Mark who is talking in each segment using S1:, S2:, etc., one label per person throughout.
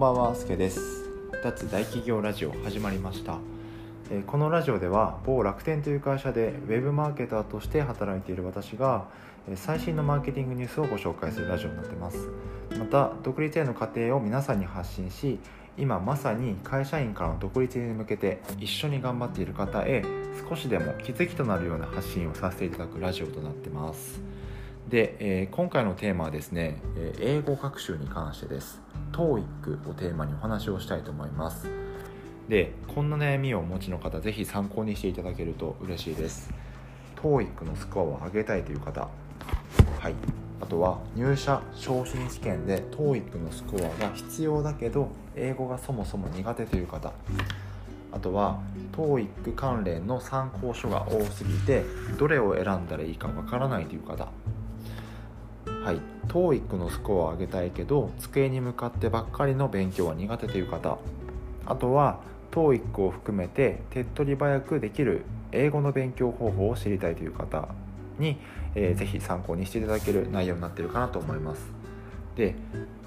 S1: んばんは、すけです。脱大企業ラジオ始まりました。このラジオでは某楽天という会社でウェブマーケターとして働いている私が最新のマーケティングニュースをご紹介するラジオになってます。また独立への過程を皆さんに発信し、今まさに会社員からの独立に向けて一緒に頑張っている方へ少しでも気づきとなるような発信をさせていただくラジオとなってます。で、え今回のテーマはですね、英語学習に関してです TOEIC をテーマにお話をしたいと思います。でこんな悩みをお持ちの方ぜひ参考にしていただけると嬉しいです。TOEIC のスコアを上げたいという方。はい。あとは入社昇進試験で TOEIC のスコアが必要だけど英語がそもそも苦手という方。あとは TOEIC 関連の参考書が多すぎてどれを選んだらいいかわからないという方。はい。TOEIC のスコアを上げたいけど机に向かってばっかりの勉強は苦手という方。あとは TOEIC を含めて手っ取り早くできる英語の勉強方法を知りたいという方に、えーぜひ参考にしていただける内容になっているかなと思います。で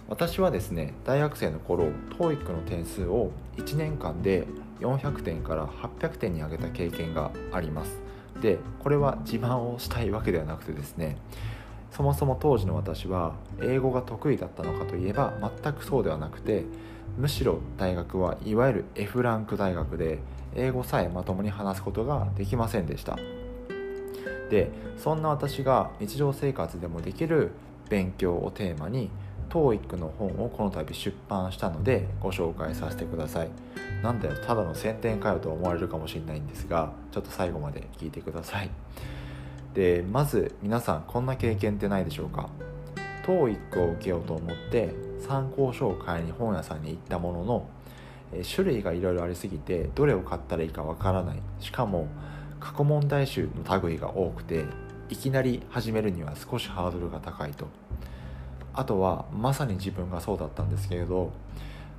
S1: 私はですね大学生の頃 TOEIC の点数を1年間で400点から800点に上げた経験があります。でこれは自慢をしたいわけではなくてですねそもそも当時の私は英語が得意だったのかといえば全くそうではなくてむしろ大学はいわゆる F ランク大学で英語さえまともに話すことができませんでした。でそんな私が日常生活でもできる勉強をテーマに TOEIC の本をこの度出版したのでご紹介させてください。なんだよただの宣伝かよと思われるかもしれないんですがちょっと最後まで聞いてください。でまず皆さんこんな経験ってないでしょうか？TOEIC を受けようと思って参考書を買いに本屋さんに行ったものの種類がいろいろありすぎてどれを買ったらいいかわからない。しかも過去問題集の類が多くていきなり始めるには少しハードルが高いと。あとはまさに自分がそうだったんですけれど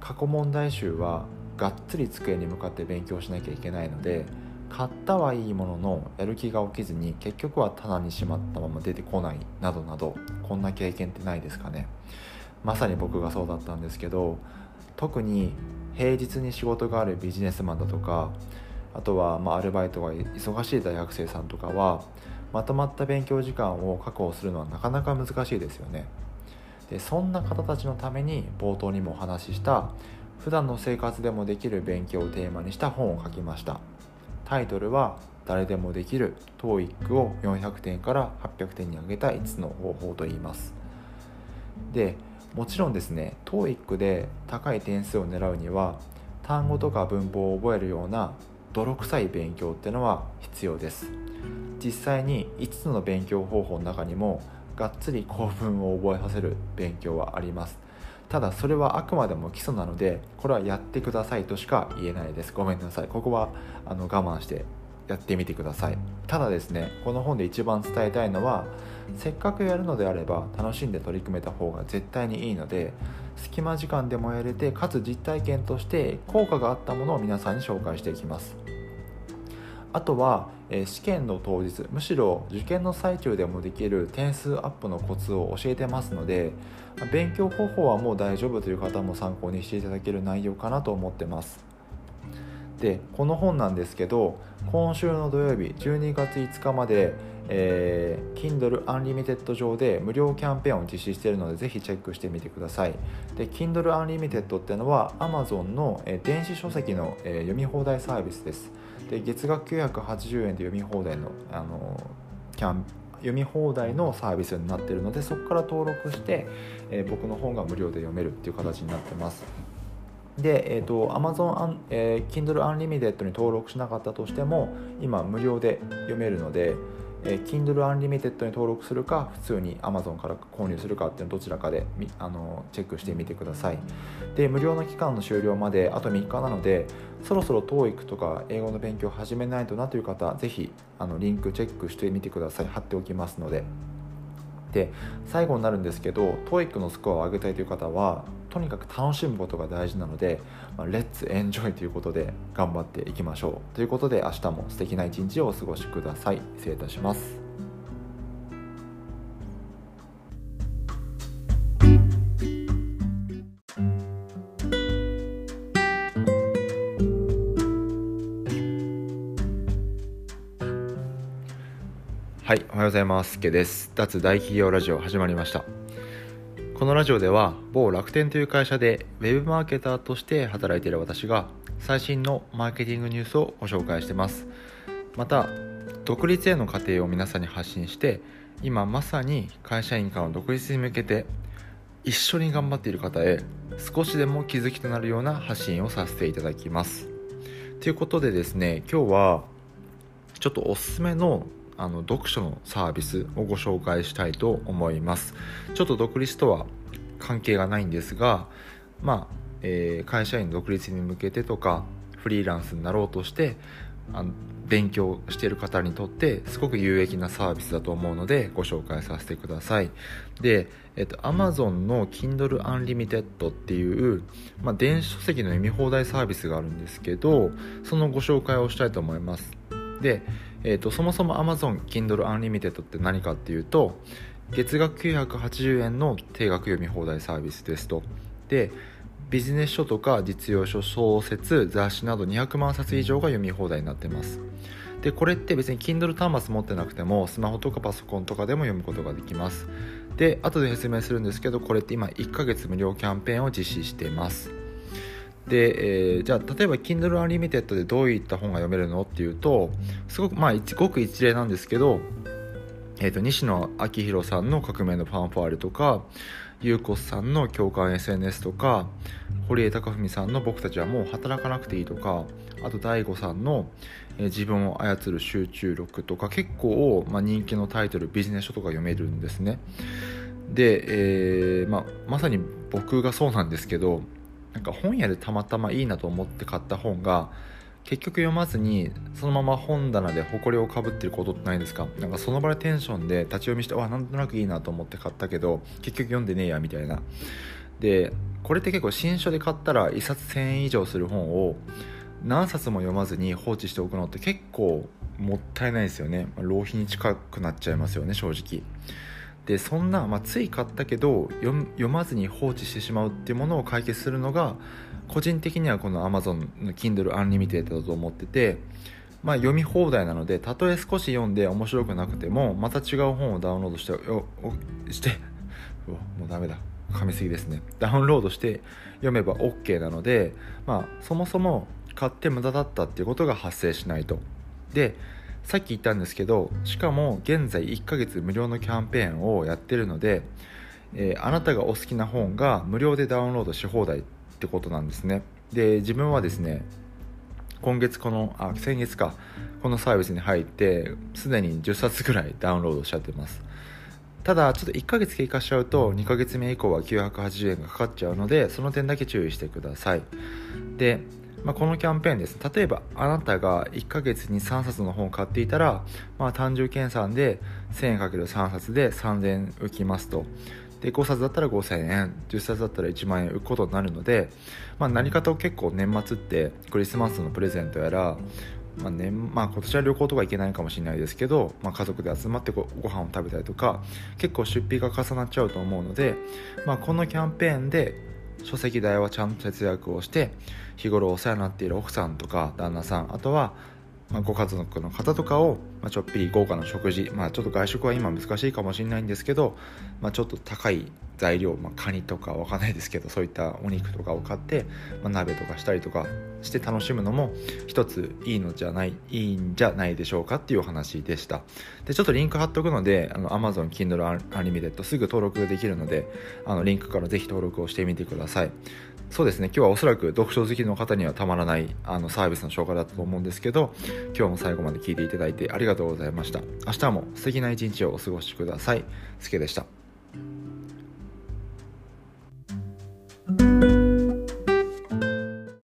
S1: 過去問題集はがっつり机に向かって勉強しなきゃいけないので買ったはいいもののやる気が起きずに結局は棚にしまったまま出てこないなどなどこんな経験ってないですかね。まさに僕がそうだったんですけど特に平日に仕事があるビジネスマンだとかあとはまあアルバイトが忙しい大学生さんとかはまとまった勉強時間を確保するのはなかなか難しいですよね。でそんな方たちのために冒頭にもお話しした普段の生活でもできる勉強をテーマにした本を書きました。タイトルは誰でもできる TOEIC を400点から800点に上げた5つの方法と言います。でもちろんですね TOEIC で高い点数を狙うには単語とか文法を覚えるような泥臭い勉強ってのは必要です。実際に5つの勉強方法の中にもがっつり構文を覚えさせる勉強はあります。ただそれはあくまでも基礎なのでこれはやってくださいとしか言えないです。ごめんなさい。ここはあの我慢してやってみてください。ただですねこの本で一番伝えたいのはせっかくやるのであれば楽しんで取り組めた方が絶対にいいので隙間時間でもやれてかつ実体験として効果があったものを皆さんに紹介していきます。あとは、え試験の当日むしろ受験の最中でもできる点数アップのコツを教えてますので勉強方法はもう大丈夫という方も参考にしていただける内容かなと思ってます。でこの本なんですけど今週の土曜日12月5日まで、えー Kindle Unlimited 上で無料キャンペーンを実施しているのでぜひチェックしてみてください。で Kindle Unlimited っていうのは Amazon の、え電子書籍の、え読み放題サービスです。で月額980円で読み放題の、あのキャン読み放題のサービスになっているのでそこから登録して、えー僕の本が無料で読めるっていう形になってます。で、えー、と Amazon、えー、Kindle Unlimited に登録しなかったとしても今無料で読めるので、えー Kindle Unlimited に登録するか普通に Amazon から購入するかっていうのどちらかであのチェックしてみてください。で無料の期間の終了まであと3日なのでそろそろ TOEIC とか英語の勉強を始めないとなという方ぜひあのリンクチェックしてみてください。貼っておきますので。で最後になるんですけど TOEIC のスコアを上げたいという方はとにかく楽しむことが大事なので、まあ、 let's enjoy ということで頑張っていきましょうということで明日も素敵な一日をお過ごしください失礼いたしますはい、おはようございます。けです。脱大企業ラジオ始まりました。このラジオでは某楽天という会社でウェブマーケターとして働いている私が最新のマーケティングニュースをご紹介してます。また独立への過程を皆さんに発信して今まさに会社員からの独立に向けて一緒に頑張っている方へ少しでも気づきとなるような発信をさせていただきます。ということでですね今日はちょっとおすすめのあの読書のサービスをご紹介したいと思います。ちょっと独立とは関係がないんですがまあ、えー、会社員独立に向けてとかフリーランスになろうとしてあの勉強している方にとってすごく有益なサービスだと思うのでご紹介させてください。で、えっと、Amazon の Kindle Unlimited っていう、まあ、電子書籍の読み放題サービスがあるんですけどそのご紹介をしたいと思います。で、えーと、そもそも Amazon Kindle Unlimited って何かっていうと月額980円の定額読み放題サービスですと。でビジネス書とか実用書小説雑誌など200万冊以上が読み放題になってます。でこれって別に Kindle 端末持ってなくてもスマホとかパソコンとかでも読むことができます。で後で説明するんですけどこれって今1ヶ月無料キャンペーンを実施しています。で、えー、じゃあ例えば Kindle Unlimited でどういった本が読めるのっていうとすごくまあごく一例なんですけど、えーと、西野昭弘さんの「革命のファンファーレ」とかゆうこさんの共感 SNS とか堀江貴文さんの「僕たちはもう働かなくていい」とかあと DAIGO さんの、えー、自分を操る集中力とか結構、まあ、人気のタイトルビジネス書とか読めるんですね。で、えーまあ、まさに僕がそうなんですけどなんか本屋でたまたまいいなと思って買った本が結局読まずにそのまま本棚で埃をかぶってることってないですか？なんかその場でテンションで立ち読みしてわなんとなくいいなと思って買ったけど結局読んでねえやみたいな。でこれって結構新書で買ったら1冊1000円以上する本を何冊も読まずに放置しておくのって結構もったいないですよね、浪費に近くなっちゃいますよね正直。でそんな、まあ、つい買ったけど読まずに放置してしまうっていうものを解決するのが個人的にはこの Amazon の Kindle Unlimited だと思ってて、まあ、読み放題なのでたとえ少し読んで面白くなくてもまた違う本をダウンロードしてしてもうダメだ。噛みすぎですね。ダウンロードして読めば OK なので、まあ、そもそも買って無駄だったっていうことが発生しないと。でさっき言ったんですけどしかも現在1ヶ月無料のキャンペーンをやってるので、えー、あなたがお好きな本が無料でダウンロードし放題ってことなんですね。で自分はですね今月このあ先月かこのサービスに入ってすでに10冊ぐらいダウンロードしちゃってます。ただちょっと1ヶ月経過しちゃうと2ヶ月目以降は980円がかかっちゃうのでその点だけ注意してください。でまあ、このキャンペーンです。例えばあなたが1ヶ月に3冊の本を買っていたら、まあ、単純計算で1000円かける3冊で3000円浮きますと。で5冊だったら5000円。10冊だったら1万円浮くことになるので、まあ、何かと結構年末ってクリスマスのプレゼントやらまあ年まあ、今年は旅行とか行けないかもしれないですけど、まあ、家族で集まってごご飯を食べたりとか結構出費が重なっちゃうと思うので、まあ、このキャンペーンで書籍代はちゃんと節約をして日頃お世話になっている奥さんとか旦那さんあとは、ご家族の方とかを、まあ、ちょっぴり豪華な食事、まあ、ちょっと外食は今難しいかもしれないんですけど、まあ、ちょっと高い材料、まあ、カニとかわかんないですけどそういったお肉とかを買って、まあ、鍋とかしたりとかして楽しむのも一ついいのじゃないいいんじゃないでしょうかっていうお話でした。でちょっとリンク貼っとくのであの Amazon Kindle Unlimited すぐ登録できるのであのリンクからぜひ登録をしてみてください。そうですね。今日はおそらく読書好きの方にはたまらないあのサービスの紹介だったと思うんですけど今日も最後まで聞いていただいてありがとうございました。明日も素敵な一日をお過ごしください。すけでした。